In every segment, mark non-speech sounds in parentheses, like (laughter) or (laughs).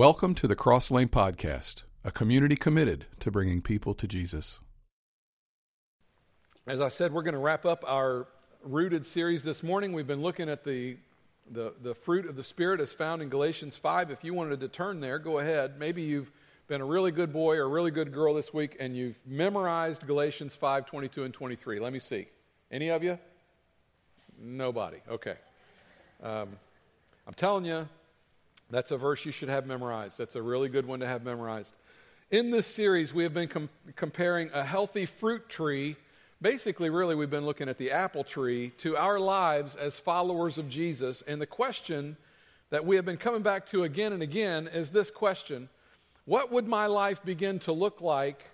Welcome to the Cross Lane Podcast, a community committed to bringing people to Jesus. As I said, we're going to wrap up our rooted series this morning. We've been looking at the, the, the fruit of the Spirit as found in Galatians 5. If you wanted to turn there, go ahead. Maybe you've been a really good boy or a really good girl this week and you've memorized Galatians 5 22 and 23. Let me see. Any of you? Nobody. Okay. Um, I'm telling you, that's a verse you should have memorized. That's a really good one to have memorized. In this series, we have been com- comparing a healthy fruit tree. Basically, really, we've been looking at the apple tree to our lives as followers of Jesus. And the question that we have been coming back to again and again is this question What would my life begin to look like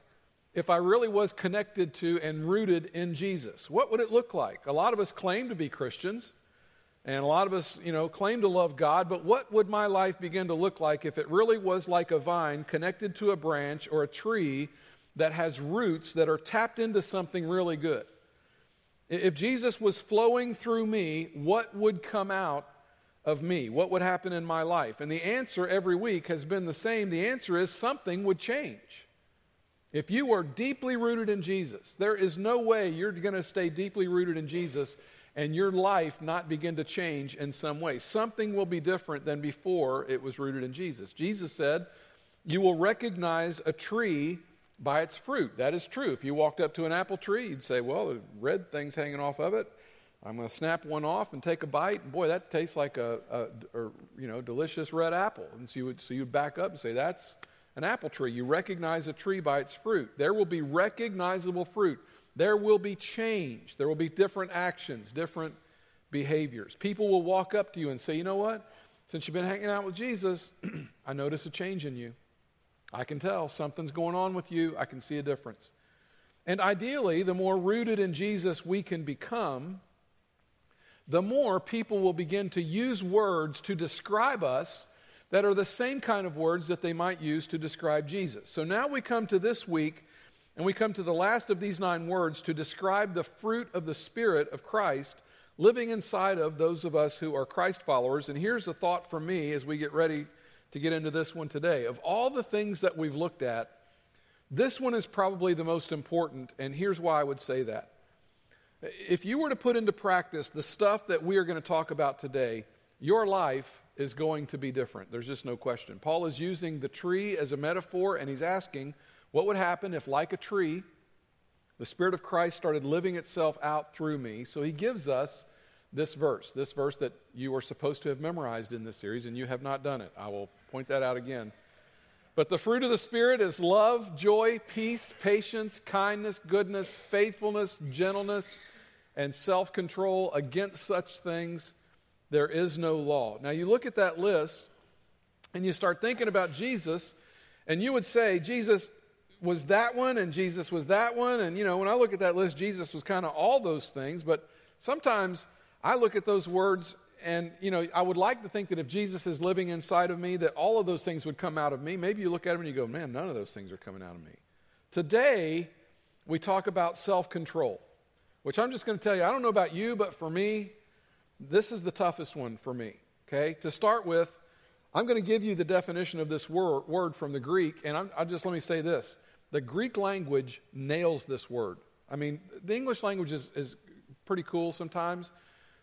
if I really was connected to and rooted in Jesus? What would it look like? A lot of us claim to be Christians. And a lot of us, you know, claim to love God, but what would my life begin to look like if it really was like a vine connected to a branch or a tree that has roots that are tapped into something really good? If Jesus was flowing through me, what would come out of me? What would happen in my life? And the answer every week has been the same. The answer is something would change. If you are deeply rooted in Jesus, there is no way you're going to stay deeply rooted in Jesus and your life not begin to change in some way. Something will be different than before it was rooted in Jesus. Jesus said, You will recognize a tree by its fruit. That is true. If you walked up to an apple tree, you'd say, Well, the red thing's hanging off of it. I'm going to snap one off and take a bite. Boy, that tastes like a, a, a you know delicious red apple. And so you would so you'd back up and say, That's an apple tree. You recognize a tree by its fruit. There will be recognizable fruit there will be change. There will be different actions, different behaviors. People will walk up to you and say, You know what? Since you've been hanging out with Jesus, (clears throat) I notice a change in you. I can tell something's going on with you. I can see a difference. And ideally, the more rooted in Jesus we can become, the more people will begin to use words to describe us that are the same kind of words that they might use to describe Jesus. So now we come to this week and we come to the last of these nine words to describe the fruit of the Spirit of Christ living inside of those of us who are Christ followers. And here's a thought for me as we get ready to get into this one today. Of all the things that we've looked at, this one is probably the most important, and here's why I would say that. If you were to put into practice the stuff that we are going to talk about today, your life is going to be different. There's just no question. Paul is using the tree as a metaphor, and he's asking, what would happen if, like a tree, the Spirit of Christ started living itself out through me? So he gives us this verse, this verse that you are supposed to have memorized in this series, and you have not done it. I will point that out again. But the fruit of the Spirit is love, joy, peace, patience, kindness, goodness, faithfulness, gentleness, and self control. Against such things, there is no law. Now, you look at that list and you start thinking about Jesus, and you would say, Jesus, was that one and Jesus was that one. And, you know, when I look at that list, Jesus was kind of all those things. But sometimes I look at those words and, you know, I would like to think that if Jesus is living inside of me, that all of those things would come out of me. Maybe you look at them and you go, man, none of those things are coming out of me. Today, we talk about self control, which I'm just going to tell you, I don't know about you, but for me, this is the toughest one for me. Okay? To start with, I'm going to give you the definition of this word, from the Greek, and I'm, I'll just let me say this. The Greek language nails this word. I mean, the English language is, is pretty cool sometimes,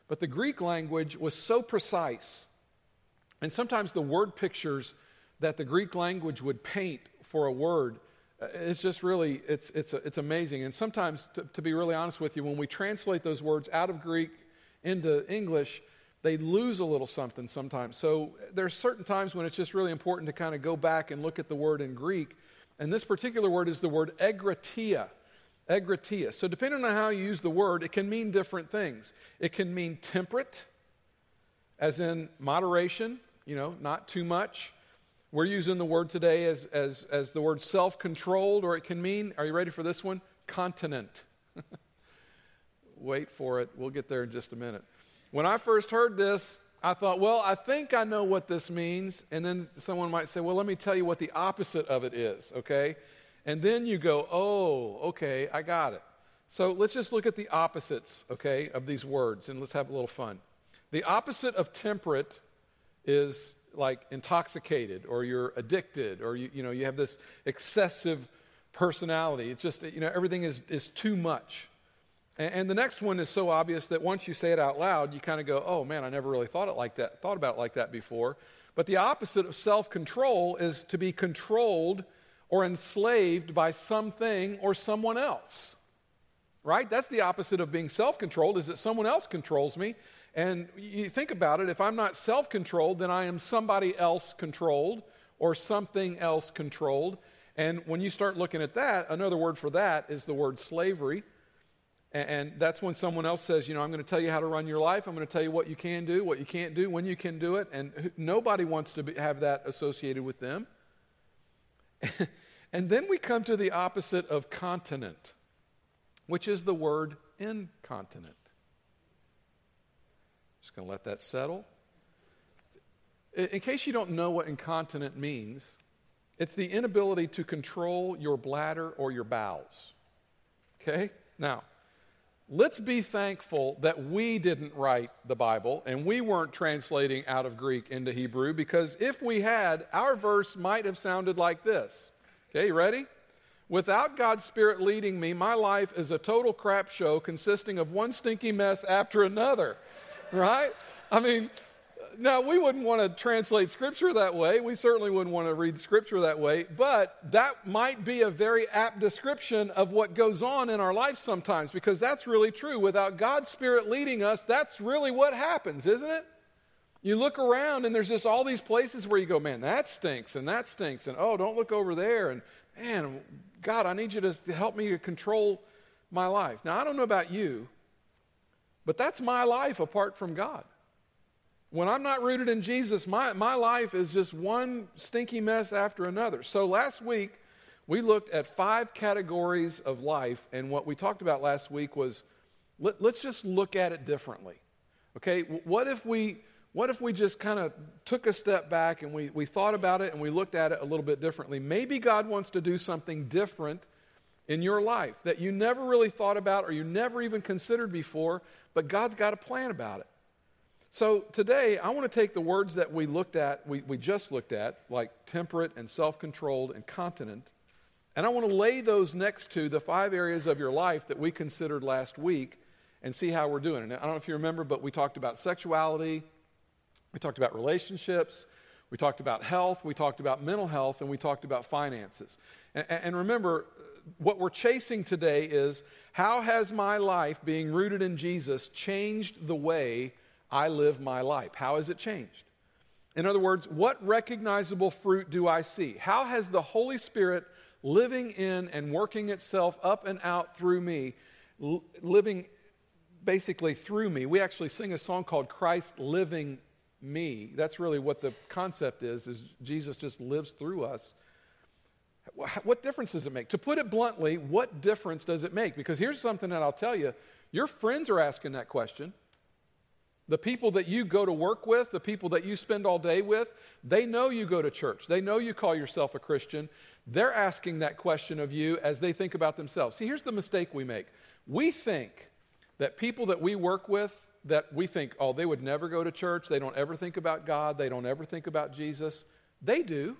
but the Greek language was so precise. And sometimes the word pictures that the Greek language would paint for a word, uh, it's just really, it's, it's, it's amazing. And sometimes, to, to be really honest with you, when we translate those words out of Greek into English, they lose a little something sometimes. So there's certain times when it's just really important to kind of go back and look at the word in Greek and this particular word is the word egkrateia. Egkrateia. So, depending on how you use the word, it can mean different things. It can mean temperate, as in moderation, you know, not too much. We're using the word today as, as, as the word self controlled, or it can mean, are you ready for this one? Continent. (laughs) Wait for it. We'll get there in just a minute. When I first heard this, I thought, well, I think I know what this means. And then someone might say, well, let me tell you what the opposite of it is, okay? And then you go, oh, okay, I got it. So let's just look at the opposites, okay, of these words and let's have a little fun. The opposite of temperate is like intoxicated or you're addicted or you, you know you have this excessive personality it's just you know everything is, is too much and, the next one is so obvious that once you say it out loud you kind of go oh man i never really thought it like that thought about it like that before but the opposite of self-control is to be controlled or enslaved by something or someone else right that's the opposite of being self-controlled is that someone else controls me and you think about it, if I'm not self controlled, then I am somebody else controlled or something else controlled. And when you start looking at that, another word for that is the word slavery. And that's when someone else says, you know, I'm going to tell you how to run your life. I'm going to tell you what you can do, what you can't do, when you can do it. And nobody wants to be, have that associated with them. (laughs) and then we come to the opposite of continent, which is the word incontinent. Just going to let that settle. In case you don't know what incontinent means, it's the inability to control your bladder or your bowels. Okay? Now, let's be thankful that we didn't write the Bible and we weren't translating out of Greek into Hebrew because if we had, our verse might have sounded like this. Okay, you ready? Without God's Spirit leading me, my life is a total crap show consisting of one stinky mess after another (laughs) right? I mean, now we wouldn't want to translate scripture that way. We certainly wouldn't want to read scripture that way, but that might be a very apt description of what goes on in our life sometimes because that's really true. Without God's Spirit leading us, that's really what happens, isn't it? You look around and there's just all these places where you go, man, that stinks and that stinks, and oh, don't look over there, and man, God, I need you to help me to control my life. Now, I don't know about you, but that's my life apart from God. When I'm not rooted in Jesus, my, my life is just one stinky mess after another. So last week, we looked at five categories of life, and what we talked about last week was let, us just look at it differently. Okay, what if we what if we just kind of took a step back and we, we thought about it and we looked at it a little bit differently? Maybe God wants to do something different in your life that you never really thought about or you never even considered before, but God's got a plan about it. So today, I want to take the words that we looked at, we, we just looked at, like temperate and self controlled and continent, and I want to lay those next to the five areas of your life that we considered last week and see how we're doing. And I don't know if you remember, but we talked about sexuality, we talked about relationships, we talked about health, we talked about mental health, and we talked about finances. And, and remember, what we're chasing today is how has my life, being rooted in Jesus, changed the way I live my life? How has it changed? In other words, what recognizable fruit do I see? How has the Holy Spirit living in and working itself up and out through me, living basically through me? We actually sing a song called Christ Living Me. That's really what the concept is, is Jesus just lives through us. What difference does it make? To put it bluntly, what difference does it make? Because here's something that I'll tell you your friends are asking that question. The people that you go to work with, the people that you spend all day with, they know you go to church. They know you call yourself a Christian. They're asking that question of you as they think about themselves. See, here's the mistake we make. We think that people that we work with, that we think, oh, they would never go to church, they don't ever think about God, they don't ever think about Jesus. They do.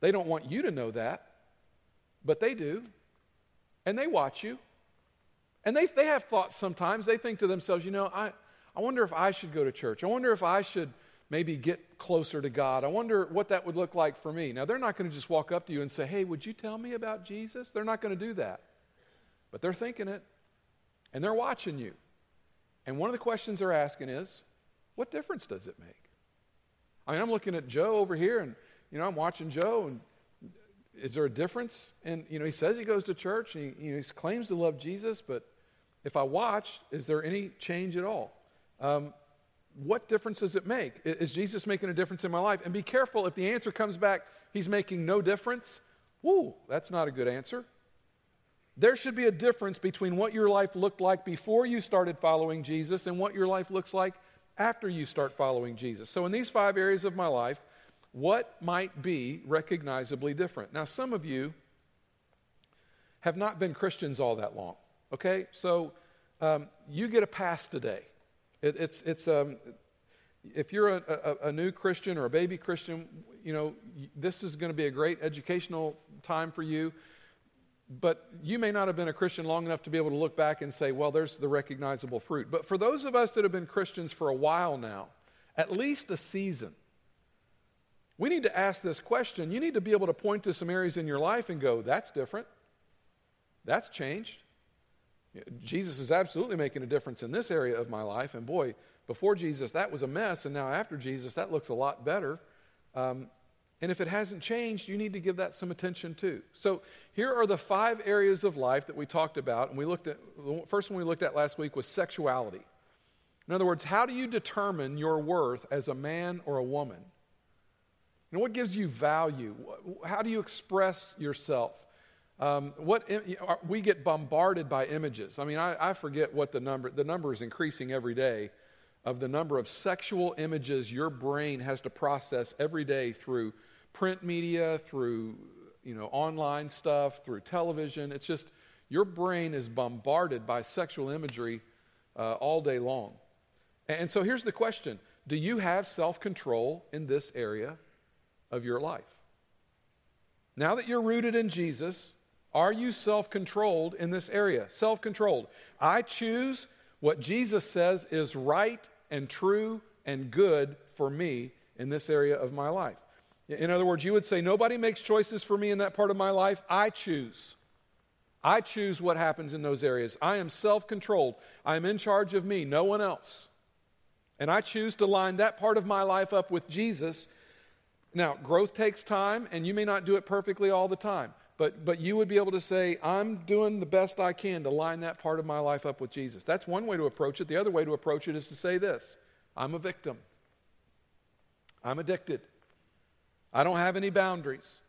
They don't want you to know that, but they do. And they watch you. And they, they have thoughts sometimes. They think to themselves, you know, I, I wonder if I should go to church. I wonder if I should maybe get closer to God. I wonder what that would look like for me. Now, they're not going to just walk up to you and say, hey, would you tell me about Jesus? They're not going to do that. But they're thinking it, and they're watching you. And one of the questions they're asking is, what difference does it make? I mean, I'm looking at Joe over here, and you know, I'm watching Joe, and is there a difference? And, you know, he says he goes to church, and he, you know, he claims to love Jesus, but if I watch, is there any change at all? Um, what difference does it make? Is Jesus making a difference in my life? And be careful if the answer comes back, he's making no difference. Woo, that's not a good answer. There should be a difference between what your life looked like before you started following Jesus and what your life looks like after you start following Jesus. So, in these five areas of my life, what might be recognizably different? Now, some of you have not been Christians all that long, okay? So um, you get a pass today. It, it's, it's, um, if you're a, a, a, new Christian or a baby Christian, you know, this is going to be a great educational time for you. But you may not have been a Christian long enough to be able to look back and say, well, there's the recognizable fruit. But for those of us that have been Christians for a while now, at least a season, we need to ask this question. You need to be able to point to some areas in your life and go, that's different. That's changed. Jesus is absolutely making a difference in this area of my life. And boy, before Jesus, that was a mess. And now after Jesus, that looks a lot better. Um, and if it hasn't changed, you need to give that some attention too. So here are the five areas of life that we talked about. And we looked at the first one we looked at last week was sexuality. In other words, how do you determine your worth as a man or a woman? Know, what gives you value? How do you express yourself? Um, what we get bombarded by images. I mean, I, I forget what the number. The number is increasing every day of the number of sexual images your brain has to process every day through print media, through you know online stuff, through television. It's just your brain is bombarded by sexual imagery uh, all day long. And so here's the question: Do you have self-control in this area of your life? Now that you're rooted in Jesus, are you self controlled in this area? Self controlled. I choose what Jesus says is right and true and good for me in this area of my life. In other words, you would say, Nobody makes choices for me in that part of my life. I choose. I choose what happens in those areas. I am self controlled. I am in charge of me, no one else. And I choose to line that part of my life up with Jesus. Now, growth takes time, and you may not do it perfectly all the time. But, but you would be able to say, I'm doing the best I can to line that part of my life up with Jesus. That's one way to approach it. The other way to approach it is to say this I'm a victim. I'm addicted. I don't have any boundaries.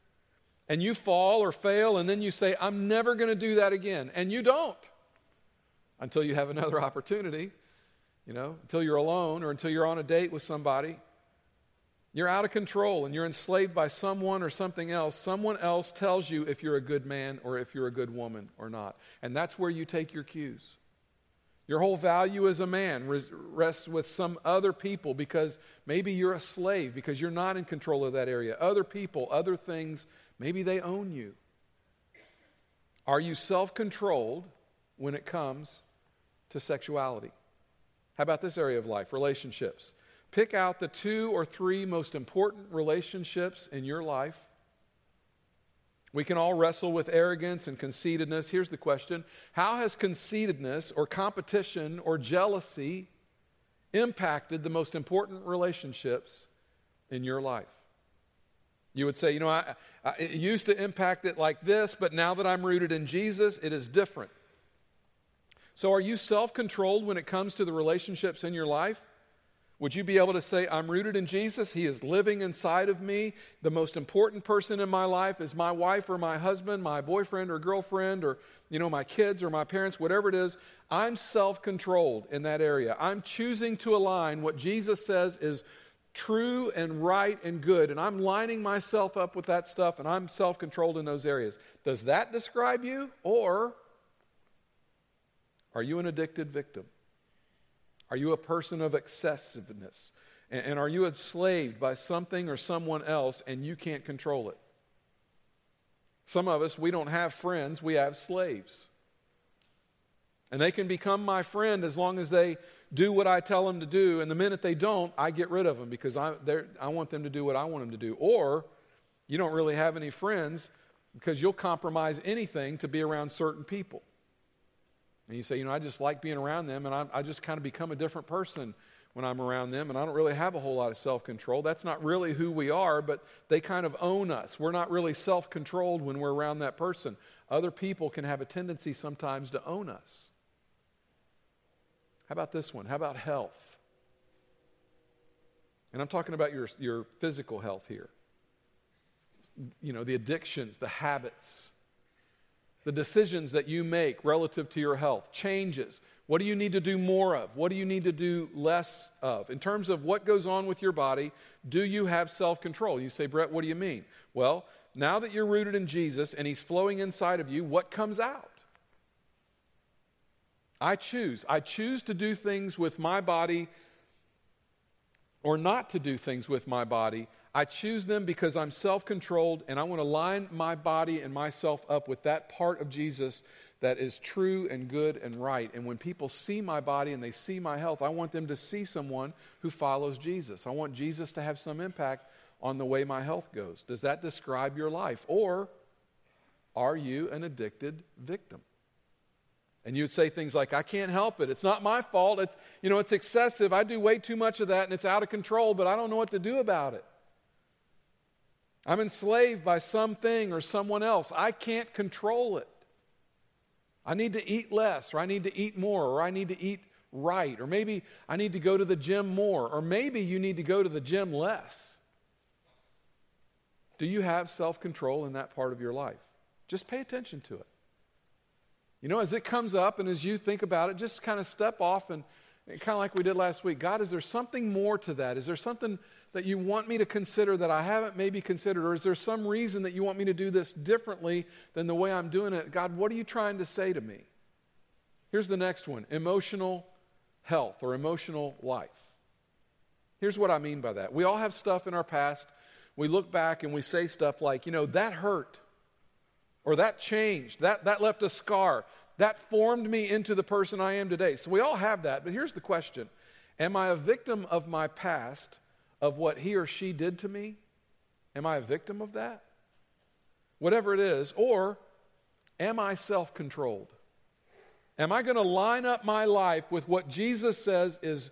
And you fall or fail, and then you say, I'm never going to do that again. And you don't until you have another (laughs) opportunity, you know, until you're alone or until you're on a date with somebody. You're out of control and you're enslaved by someone or something else. Someone else tells you if you're a good man or if you're a good woman or not. And that's where you take your cues. Your whole value as a man rests with some other people because maybe you're a slave because you're not in control of that area. Other people, other things, maybe they own you. Are you self controlled when it comes to sexuality? How about this area of life? Relationships. Pick out the two or three most important relationships in your life. We can all wrestle with arrogance and conceitedness. Here's the question How has conceitedness or competition or jealousy impacted the most important relationships in your life? You would say, you know, I, I, it used to impact it like this, but now that I'm rooted in Jesus, it is different. So, are you self controlled when it comes to the relationships in your life? Would you be able to say, I'm rooted in Jesus? He is living inside of me. The most important person in my life is my wife or my husband, my boyfriend or girlfriend, or you know, my kids or my parents, whatever it is. I'm self controlled in that area. I'm choosing to align what Jesus says is true and right and good, and I'm lining myself up with that stuff, and I'm self controlled in those areas. Does that describe you? Or are you an addicted victim? Are you a person of excessiveness? And, are you enslaved by something or someone else and you can't control it? Some of us, we don't have friends, we have slaves. And they can become my friend as long as they do what I tell them to do. And the minute they don't, I get rid of them because I, I want them to do what I want them to do. Or you don't really have any friends because you'll compromise anything to be around certain people. And you say, you know, I just like being around them, and I, I just kind of become a different person when I'm around them, and I don't really have a whole lot of self control. That's not really who we are, but they kind of own us. We're not really self controlled when we're around that person. Other people can have a tendency sometimes to own us. How about this one? How about health? And I'm talking about your, your physical health here. You know, the addictions, the habits the decisions that you make relative to your health changes. What do you need to do more of? What do you need to do less of? In terms of what goes on with your body, do you have self control? You say, Brett, what do you mean? Well, now that you're rooted in Jesus and He's flowing inside of you, what comes out? I choose. I choose to do things with my body or not to do things with my body. I choose them because I'm self controlled and I want to line my body and myself up with that part of Jesus that is true and good and right. And when people see my body and they see my health, I want them to see someone who follows Jesus. I want Jesus to have some impact on the way my health goes. Does that describe your life? Or are you an addicted victim? And you'd say things like, I can't help it. It's not my fault. It's, you know, it's excessive. I do way too much of that and it's out of control, but I don't know what to do about it. I'm enslaved by something or someone else. I can't control it. I need to eat less, or I need to eat more, or I need to eat right, or maybe I need to go to the gym more, or maybe you need to go to the gym less. Do you have self control in that part of your life? Just pay attention to it. You know, as it comes up and as you think about it, just kind of step off and, and kind of like we did last week God, is there something more to that? Is there something that you want me to consider that I haven't maybe considered? Or is there some reason that you want me to do this differently than the way I'm doing it? God, what are you trying to say to me? Here's the next one emotional health or emotional life. Here's what I mean by that. We all have stuff in our past. We look back and we say stuff like, you know, that hurt, or that changed, that, that left a scar, that formed me into the person I am today. So we all have that. But here's the question Am I a victim of my past? of what he or she did to me? Am I a victim of that? Whatever it is. Or am I self controlled? Am I going to line up my life with what Jesus says is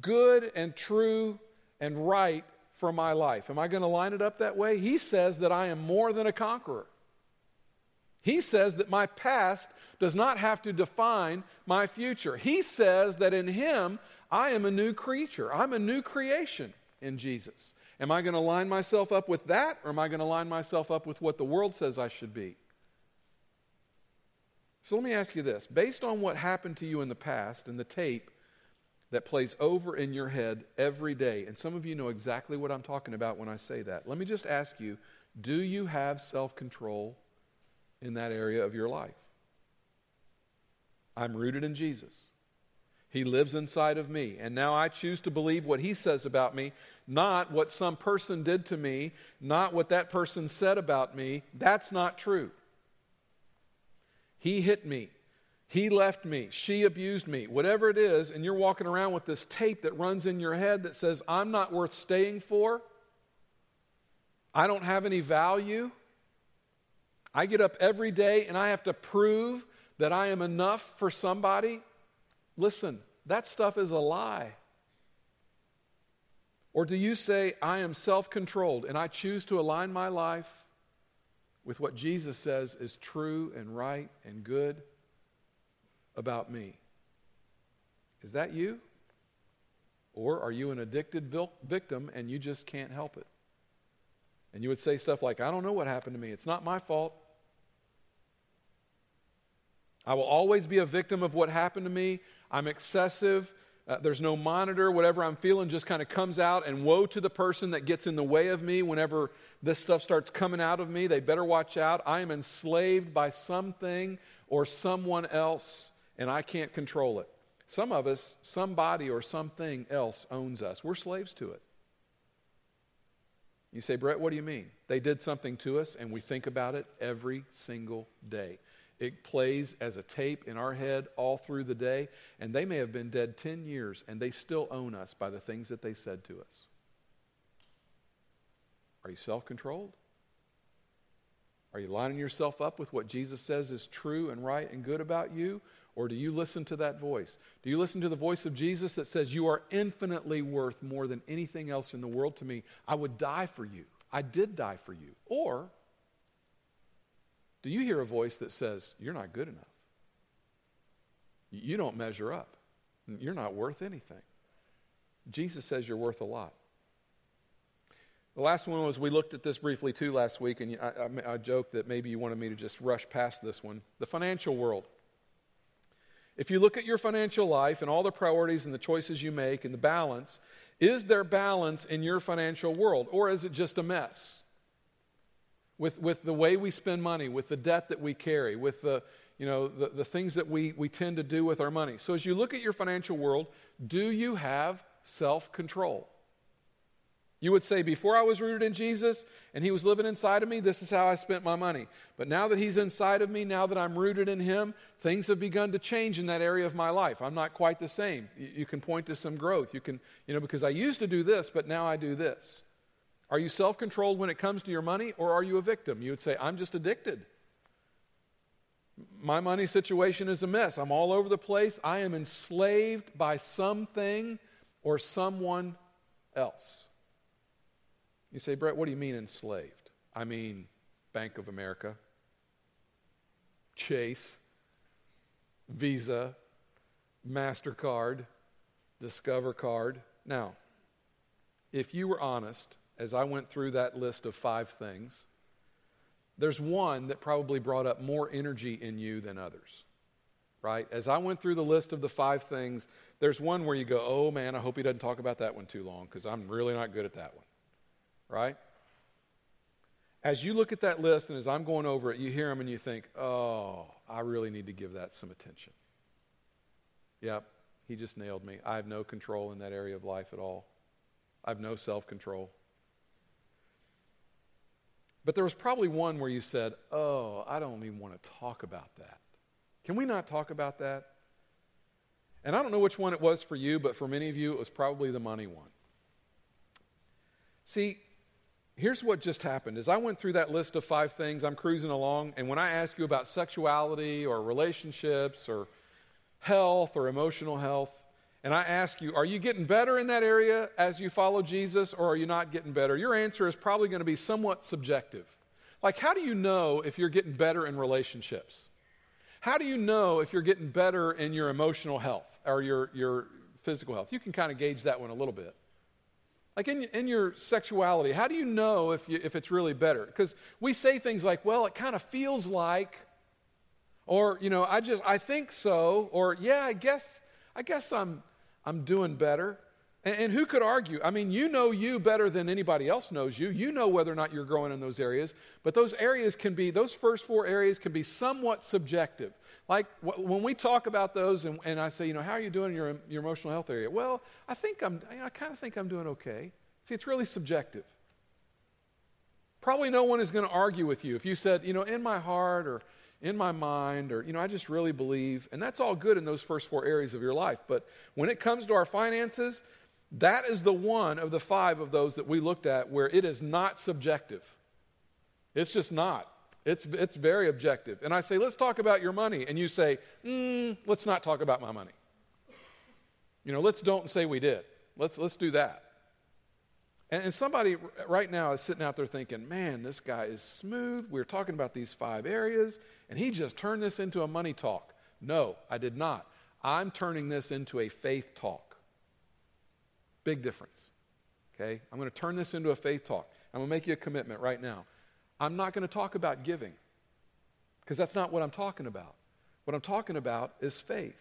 good and true and right for my life? Am I going to line it up that way? He says that I am more than a conqueror. He says that my past does not have to define my future. He says that in Him I am a new creature, I'm a new creation in Jesus? Am I going to line myself up with that, or am I going to line myself up with what the world says I should be? So let me ask you this based on what happened to you in the past and the tape that plays over in your head every day, and some of you know exactly what I'm talking about when I say that, let me just ask you do you have self control in that area of your life? I'm rooted in Jesus. He lives inside of me. And now I choose to believe what he says about me, not what some person did to me, not what that person said about me. That's not true. He hit me. He left me. She abused me. Whatever it is, and you're walking around with this tape that runs in your head that says, I'm not worth staying for. I don't have any value. I get up every day and I have to prove that I am enough for somebody. Listen, that stuff is a lie. Or do you say, I am self controlled and I choose to align my life with what Jesus says is true and right and good about me? Is that you? Or are you an addicted victim and you just can't help it? And you would say stuff like, I don't know what happened to me. It's not my fault. I will always be a victim of what happened to me. I'm excessive. Uh, there's no monitor. Whatever I'm feeling just kind of comes out. And woe to the person that gets in the way of me whenever this stuff starts coming out of me. They better watch out. I am enslaved by something or someone else, and I can't control it. Some of us, somebody or something else owns us. We're slaves to it. You say, Brett, what do you mean? They did something to us, and we think about it every single day. It plays as a tape in our head all through the day, and they may have been dead 10 years, and they still own us by the things that they said to us. Are you self controlled? Are you lining yourself up with what Jesus says is true and right and good about you? Or do you listen to that voice? Do you listen to the voice of Jesus that says, You are infinitely worth more than anything else in the world to me? I would die for you. I did die for you. Or do you hear a voice that says, You're not good enough? You don't measure up. You're not worth anything. Jesus says you're worth a lot. The last one was we looked at this briefly too last week, and I, I, I joked that maybe you wanted me to just rush past this one. The financial world. If you look at your financial life and all the priorities and the choices you make and the balance, is there balance in your financial world, or is it just a mess? with, with the way we spend money, with the debt that we carry, with the, you know, the, the things that we, we tend to do with our money. So as you look at your financial world, do you have self control? You would say, before I was rooted in Jesus and he was living inside of me, this is how I spent my money. But now that he's inside of me, now that I'm rooted in him, things have begun to change in that area of my life. I'm not quite the same. You can point to some growth. You can, you know, because I used to do this, but now I do this. Are you self controlled when it comes to your money, or are you a victim? You would say, I'm just addicted. My money situation is a mess. I'm all over the place. I am enslaved by something or someone else. You say, Brett, what do you mean enslaved? I mean Bank of America, Chase, Visa, MasterCard, Discover Card. Now, if you were honest, as I went through that list of five things, there's one that probably brought up more energy in you than others. Right? As I went through the list of the five things, there's one where you go, oh man, I hope he doesn't talk about that one too long because I'm really not good at that one right? As you look at that list and as I'm going over it, you hear them and you think, oh, I really need to give that some attention. Yep, he just nailed me. I have no control in that area of life at all. I have no self control. But there was probably one where you said, oh, I don't even want to talk about that. Can we not talk about that? And I don't know which one it was for you, but for many of you, it was probably the money one. See, here's what just happened as i went through that list of five things i'm cruising along and when i ask you about sexuality or relationships or health or emotional health and i ask you are you getting better in that area as you follow jesus or are you not getting better? Your answer is probably going to be somewhat subjective. Like how do you know if you're getting better in relationships? How do you know if you're getting better in your emotional health or your, your physical health? You can kind of gauge that one a little bit like in, in your sexuality, how do you know if, you, if it's really better? Because we say things like, well, it kind of feels like, or, you know, I just, I think so, or, yeah, I guess, I guess I'm, I'm doing better. And, and who could argue? I mean, you know you better than anybody else knows you. You know whether or not you're growing in those areas. But those areas can be, those first four areas can be somewhat subjective. Like when we talk about those and, and, I say, you know, how are you doing in your, your emotional health area? Well, I think I'm, you know, I kind of think I'm doing okay. See, it's really subjective. Probably no one is going to argue with you if you said, you know, in my heart or in my mind or, you know, I just really believe. And that's all good in those first four areas of your life. But when it comes to our finances, that is the one of the five of those that we looked at where it is not subjective. It's just not. It's, it's very objective. And I say, let's talk about your money. And you say, mm, let's not talk about my money. You know, let's don't say we did. Let's, let's do that. And, and somebody right now is sitting out there thinking, man, this guy is smooth. We are talking about these five areas, and he just turned this into a money talk. No, I did not. I'm turning this into a faith talk. Big difference. Okay? I'm going to turn this into a faith talk. I'm going to make you a commitment right now. I'm not going to talk about giving because that's not what I'm talking about. What I'm talking about is faith.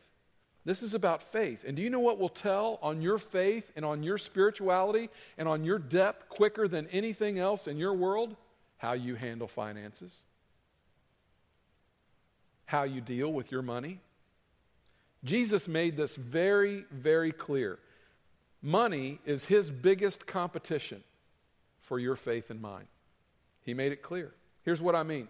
This is about faith. And do you know what will tell on your faith and on your spirituality and on your depth quicker than anything else in your world? How you handle finances, how you deal with your money. Jesus made this very, very clear. Money is his biggest competition for your faith and mine. He made it clear. Here's what I mean.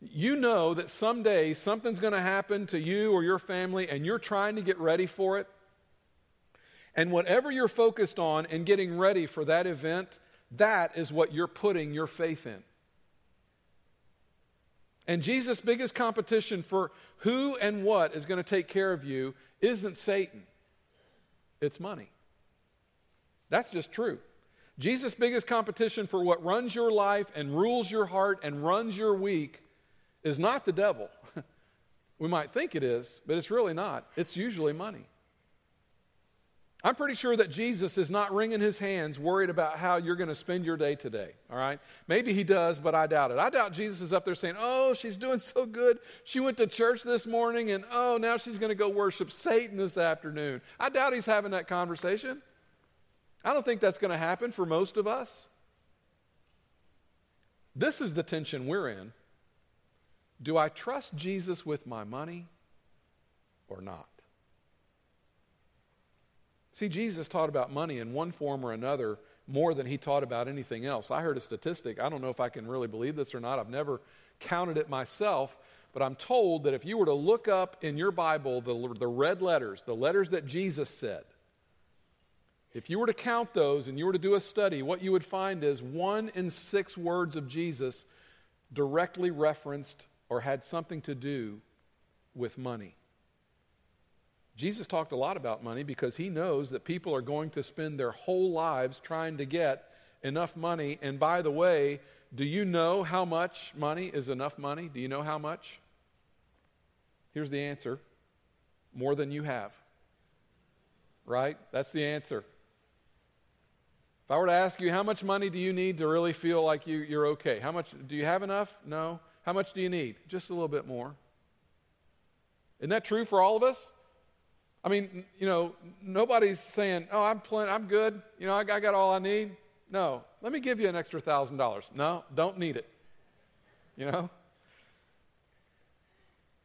You know that someday something's going to happen to you or your family, and you're trying to get ready for it. And whatever you're focused on and getting ready for that event, that is what you're putting your faith in. And Jesus' biggest competition for who and what is going to take care of you isn't Satan, it's money. That's just true. Jesus' biggest competition for what runs your life and rules your heart and runs your week is not the devil. (laughs) we might think it is, but it's really not. It's usually money. I'm pretty sure that Jesus is not wringing his hands worried about how you're going to spend your day today, all right? Maybe he does, but I doubt it. I doubt Jesus is up there saying, Oh, she's doing so good. She went to church this morning, and oh, now she's going to go worship Satan this afternoon. I doubt he's having that conversation. I don't think that's going to happen for most of us. This is the tension we're in. Do I trust Jesus with my money or not? See, Jesus taught about money in one form or another more than he taught about anything else. I heard a statistic. I don't know if I can really believe this or not. I've never counted it myself, but I'm told that if you were to look up in your Bible the, the red letters, the letters that Jesus said, if you were to count those and you were to do a study, what you would find is one in six words of Jesus directly referenced or had something to do with money. Jesus talked a lot about money because he knows that people are going to spend their whole lives trying to get enough money. And by the way, do you know how much money is enough money? Do you know how much? Here's the answer more than you have. Right? That's the answer. If I were to ask you, how much money do you need to really feel like you, you're okay? How much do you have enough? No. How much do you need? Just a little bit more. Isn't that true for all of us? I mean, you know, nobody's saying, "Oh, I'm plenty, I'm good. You know, I, I got all I need." No, let me give you an extra thousand dollars. No, don't need it. You know.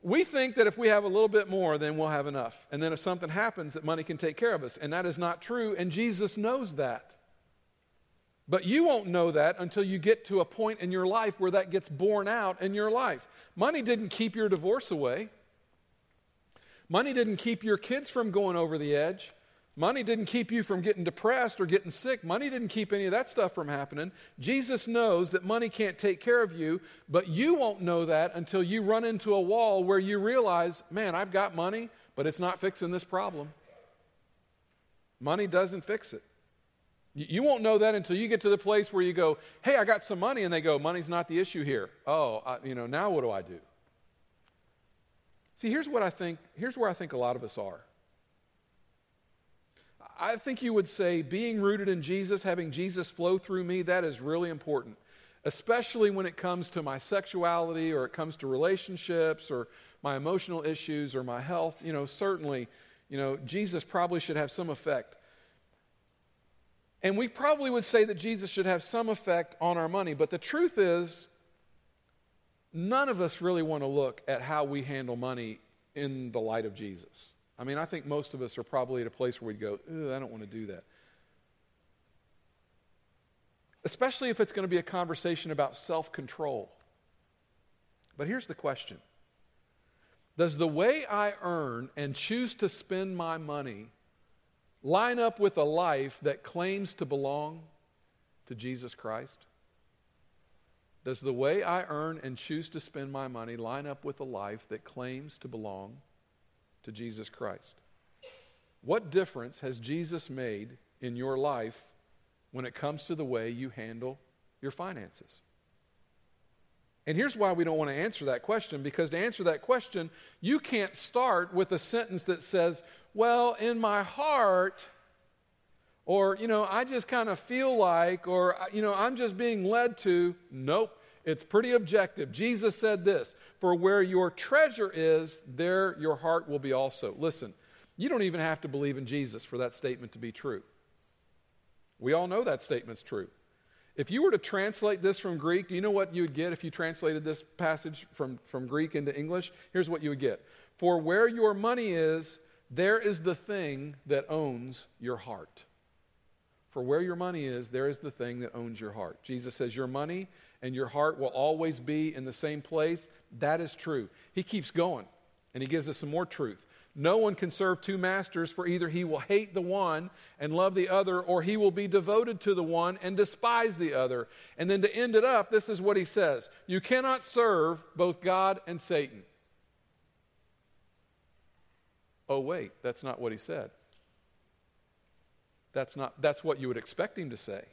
We think that if we have a little bit more, then we'll have enough. And then if something happens, that money can take care of us. And that is not true. And Jesus knows that. But you won't know that until you get to a point in your life where that gets borne out in your life. Money didn't keep your divorce away. Money didn't keep your kids from going over the edge. Money didn't keep you from getting depressed or getting sick. Money didn't keep any of that stuff from happening. Jesus knows that money can't take care of you, but you won't know that until you run into a wall where you realize, man, I've got money, but it's not fixing this problem. Money doesn't fix it. You won't know that until you get to the place where you go, hey, I got some money, and they go, money's not the issue here. Oh, I, you know, now what do I do? See, here's what I think, here's where I think a lot of us are. I think you would say being rooted in Jesus, having Jesus flow through me, that is really important, especially when it comes to my sexuality or it comes to relationships or my emotional issues or my health. You know, certainly, you know, Jesus probably should have some effect. And we probably would say that Jesus should have some effect on our money, but the truth is, none of us really want to look at how we handle money in the light of Jesus. I mean, I think most of us are probably at a place where we'd go, I don't want to do that. Especially if it's going to be a conversation about self control. But here's the question Does the way I earn and choose to spend my money line up with a life that claims to belong to Jesus Christ? Does the way I earn and choose to spend my money line up with a life that claims to belong to Jesus Christ? What difference has Jesus made in your life when it comes to the way you handle your finances? And here's why we don't want to answer that question because to answer that question, you can't start with a sentence that says, well, in my heart, or, you know, I just kind of feel like, or, you know, I'm just being led to. Nope. It's pretty objective. Jesus said this For where your treasure is, there your heart will be also. Listen, you don't even have to believe in Jesus for that statement to be true. We all know that statement's true. If you were to translate this from Greek, do you know what you would get if you translated this passage from, from Greek into English? Here's what you would get For where your money is, there is the thing that owns your heart. For where your money is, there is the thing that owns your heart. Jesus says, Your money and your heart will always be in the same place. That is true. He keeps going, and he gives us some more truth. No one can serve two masters, for either he will hate the one and love the other, or he will be devoted to the one and despise the other. And then to end it up, this is what he says You cannot serve both God and Satan. Oh, wait, that's not what he said. That's, not, that's what you would expect him to say.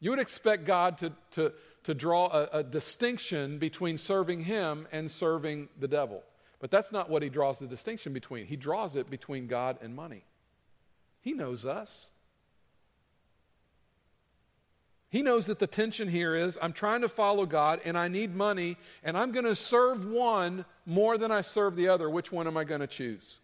You would expect God to, to, to draw a, a distinction between serving him and serving the devil. But that's not what he draws the distinction between. He draws it between God and money. He knows us. He knows that the tension here is I'm trying to follow God and I need money and I'm going to serve one more than I serve the other. Which one am I going to choose?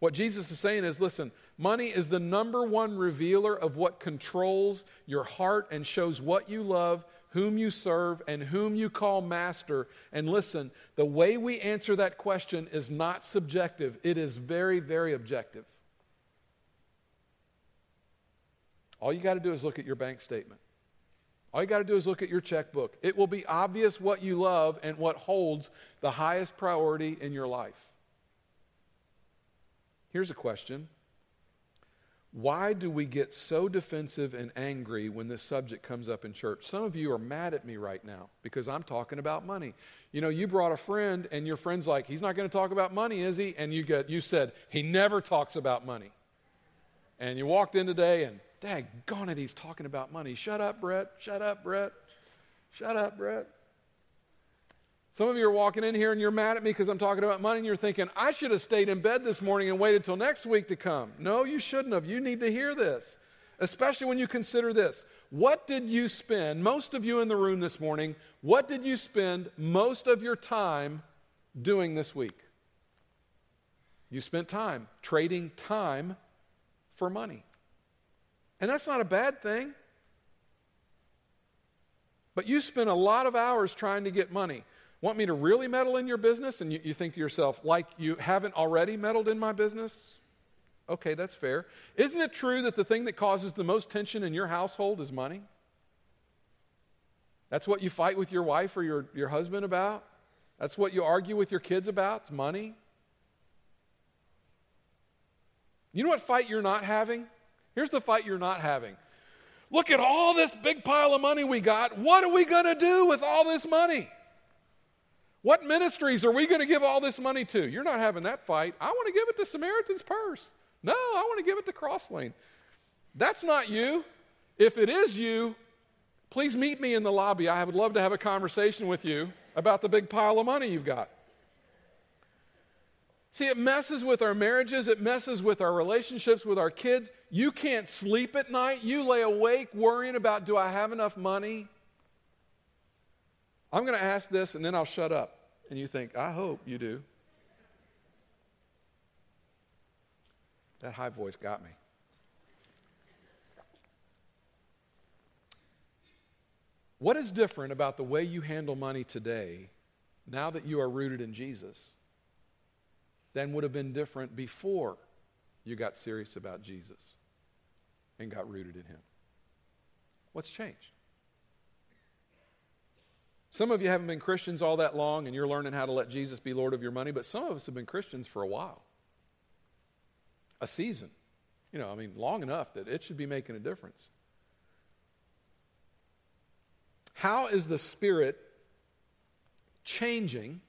What Jesus is saying is listen, money is the number one revealer of what controls your heart and shows what you love, whom you serve, and whom you call master. And listen, the way we answer that question is not subjective, it is very, very objective. All you got to do is look at your bank statement. All you got to do is look at your checkbook. It will be obvious what you love and what holds the highest priority in your life. Here's a question Why do we get so defensive and angry when this subject comes up in church? Some of you are mad at me right now because I'm talking about money. You know, you brought a friend and your friend's like, he's not going to talk about money, is he? And you, get, you said, he never talks about money. And you walked in today and, daggone it, he's talking about money. Shut up, Brett. Shut up, Brett. Shut up, Brett. Some of you are walking in here and you're mad at me because I'm talking about money and you're thinking, I should have stayed in bed this morning and waited till next week to come. No, you shouldn't have. You need to hear this, especially when you consider this. What did you spend, most of you in the room this morning, what did you spend most of your time doing this week? You spent time trading time for money. And that's not a bad thing. But you spent a lot of hours trying to get money. Want me to really meddle in your business? And you, you, think to yourself, like you haven't already meddled in my business? Okay, that's fair. Isn't it true that the thing that causes the most tension in your household is money? That's what you fight with your wife or your, your husband about? That's what you argue with your kids about? It's money? You know what fight you're not having? Here's the fight you're not having. Look at all this big pile of money we got. What are we going to do with all this money? What ministries are we going to give all this money to? You're not having that fight. I want to give it to Samaritan's Purse. No, I want to give it to Crosslane. That's not you. If it is you, please meet me in the lobby. I would love to have a conversation with you about the big pile of money you've got. See, it messes with our marriages, it messes with our relationships with our kids. You can't sleep at night. You lay awake worrying about do I have enough money? I'm going to ask this and then I'll shut up. And you think, I hope you do. That high voice got me. What is different about the way you handle money today, now that you are rooted in Jesus, than would have been different before you got serious about Jesus and got rooted in Him? What's changed? Some of you haven't been Christians all that long and you're learning how to let Jesus be Lord of your money, but some of us have been Christians for a while. A season. You know, I mean, long enough that it should be making a difference. How is the Spirit changing?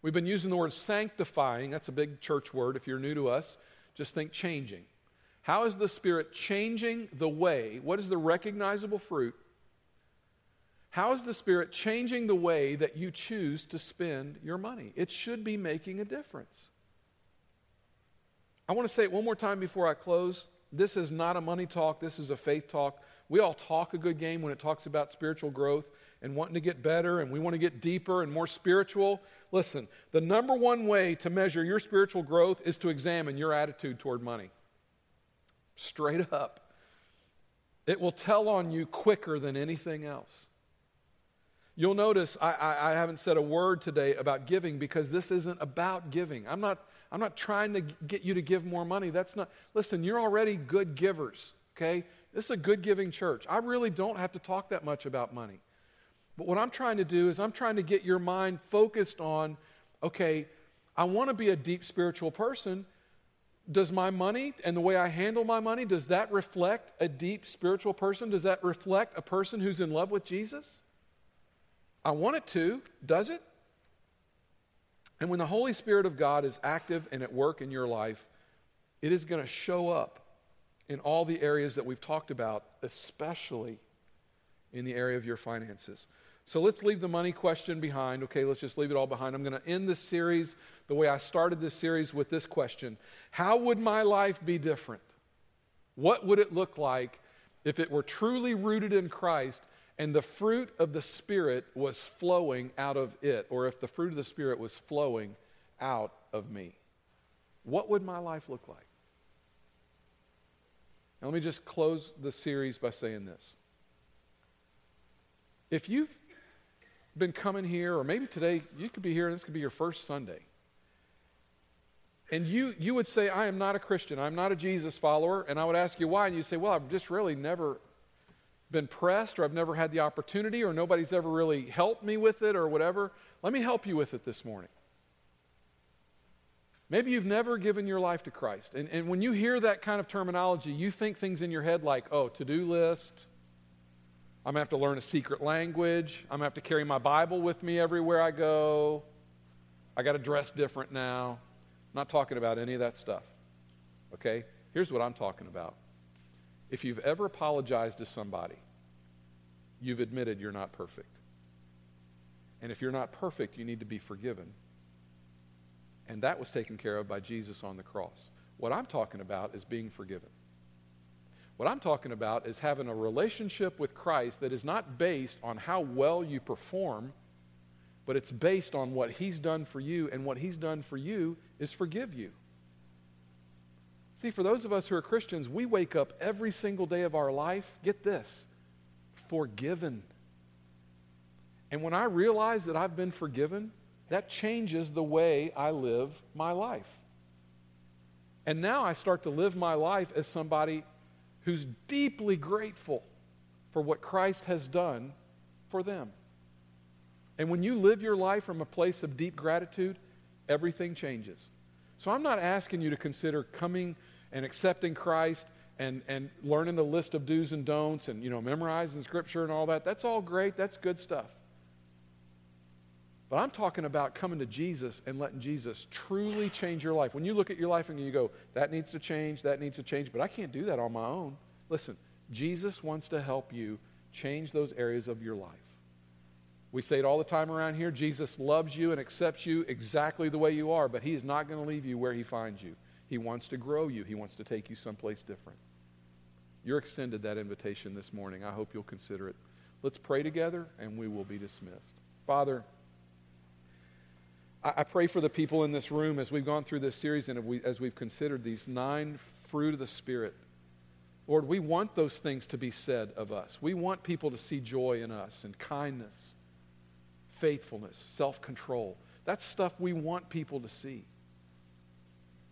We've been using the word sanctifying. That's a big church word. If you're new to us, just think changing. How is the Spirit changing the way? What is the recognizable fruit how is the Spirit changing the way that you choose to spend your money? It should be making a difference. I want to say it one more time before I close. This is not a money talk, this is a faith talk. We all talk a good game when it talks about spiritual growth and wanting to get better and we want to get deeper and more spiritual. Listen, the number one way to measure your spiritual growth is to examine your attitude toward money. Straight up. It will tell on you quicker than anything else. You'll notice I, I, I, haven't said a word today about giving because this isn't about giving. I'm not, I'm not trying to get you to give more money. That's not, listen, you're already good givers, okay? This is a good giving church. I really don't have to talk that much about money. But what I'm trying to do is I'm trying to get your mind focused on, okay, I want to be a deep spiritual person. Does my money and the way I handle my money, does that reflect a deep spiritual person? Does that reflect a person who's in love with Jesus? I want it to. Does it? And when the Holy Spirit of God is active and at work in your life, it is going to show up in all the areas that we've talked about, especially in the area of your finances. So let's leave the money question behind. Okay, let's just leave it all behind. I'm going to end this series the way I started this series with this question How would my life be different? What would it look like if it were truly rooted in Christ and the fruit of the Spirit was flowing out of it, or if the fruit of the Spirit was flowing out of me, what would my life look like? Now, let me just close the series by saying this. If you've been coming here, or maybe today you could be here and this could be your first Sunday, and you, you would say, I am not a Christian, I'm not a Jesus follower, and I would ask you why, and you'd say, Well, I've just really never been pressed, or I've never had the opportunity, or nobody's ever really helped me with it, or whatever. Let me help you with it this morning. Maybe you've never given your life to Christ. And, and when you hear that kind of terminology, you think things in your head like, oh, to do list. I'm going to have to learn a secret language. I'm going to have to carry my Bible with me everywhere I go. I got to dress different now. I'm not talking about any of that stuff. Okay? Here's what I'm talking about. If you've ever apologized to somebody, you've admitted you're not perfect. And if you're not perfect, you need to be forgiven. And that was taken care of by Jesus on the cross. What I'm talking about is being forgiven. What I'm talking about is having a relationship with Christ that is not based on how well you perform, but it's based on what He's done for you, and what He's done for you is forgive you. See, for those of us who are Christians, we wake up every single day of our life, get this, forgiven. And when I realize that I've been forgiven, that changes the way I live my life. And now I start to live my life as somebody who's deeply grateful for what Christ has done for them. And when you live your life from a place of deep gratitude, everything changes. So I'm not asking you to consider coming and accepting Christ and, and learning the list of do's and don'ts and you know memorizing scripture and all that. That's all great. That's good stuff. But I'm talking about coming to Jesus and letting Jesus truly change your life. When you look at your life and you go, that needs to change, that needs to change, but I can't do that on my own. Listen, Jesus wants to help you change those areas of your life. We say it all the time around here Jesus loves you and accepts you exactly the way you are, but He is not going to leave you where He finds you. He wants to grow you, He wants to take you someplace different. You're extended that invitation this morning. I hope you'll consider it. Let's pray together and we will be dismissed. Father, I, pray for the people in this room as we've gone through this series and as we've considered these nine fruit of the Spirit. Lord, we want those things to be said of us. We want people to see joy in us and kindness, faithfulness, self control. That's stuff we want people to see.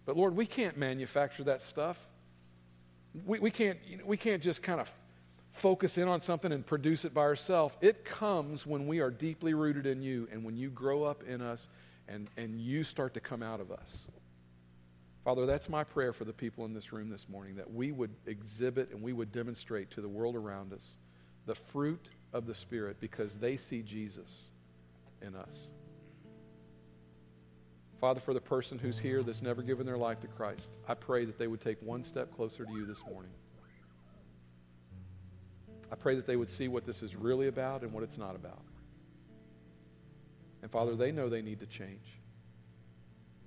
But Lord, we can't manufacture that stuff. We, we, can't, we can't just kind of focus in on something and produce it by ourselves. It comes when we are deeply rooted in you and when you grow up in us and, and you start to come out of us. Father, that's my prayer for the people in this room this morning that we would exhibit and we would demonstrate to the world around us the fruit of the Spirit because they see Jesus in us. Father, for the person who's here that's never given their life to Christ, I pray that they would take one step closer to you this morning. I pray that they would see what this is really about and what it's not about. And Father, they know they need to change.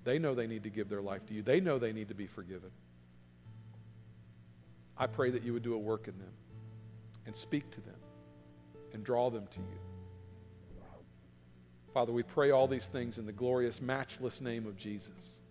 They know they need to give their life to you. They know they need to be forgiven. I pray that you would do a work in them and speak to them and draw them to you. Father, we pray all these things in the glorious, matchless name of Jesus.